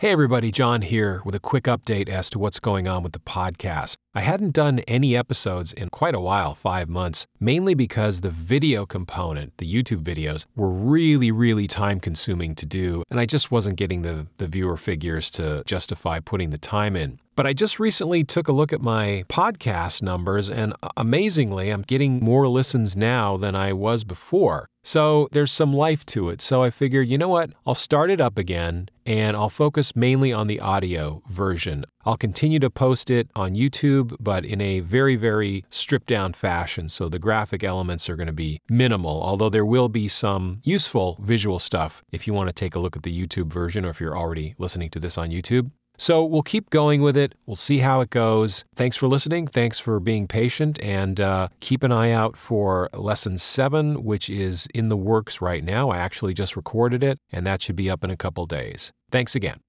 Hey everybody, John here with a quick update as to what's going on with the podcast. I hadn't done any episodes in quite a while, five months, mainly because the video component, the YouTube videos, were really, really time consuming to do, and I just wasn't getting the, the viewer figures to justify putting the time in. But I just recently took a look at my podcast numbers, and amazingly, I'm getting more listens now than I was before. So there's some life to it. So I figured, you know what? I'll start it up again and I'll focus mainly on the audio version. I'll continue to post it on YouTube, but in a very, very stripped down fashion. So the graphic elements are going to be minimal, although there will be some useful visual stuff if you want to take a look at the YouTube version or if you're already listening to this on YouTube. So we'll keep going with it. We'll see how it goes. Thanks for listening. Thanks for being patient. And uh, keep an eye out for lesson seven, which is in the works right now. I actually just recorded it, and that should be up in a couple days. Thanks again.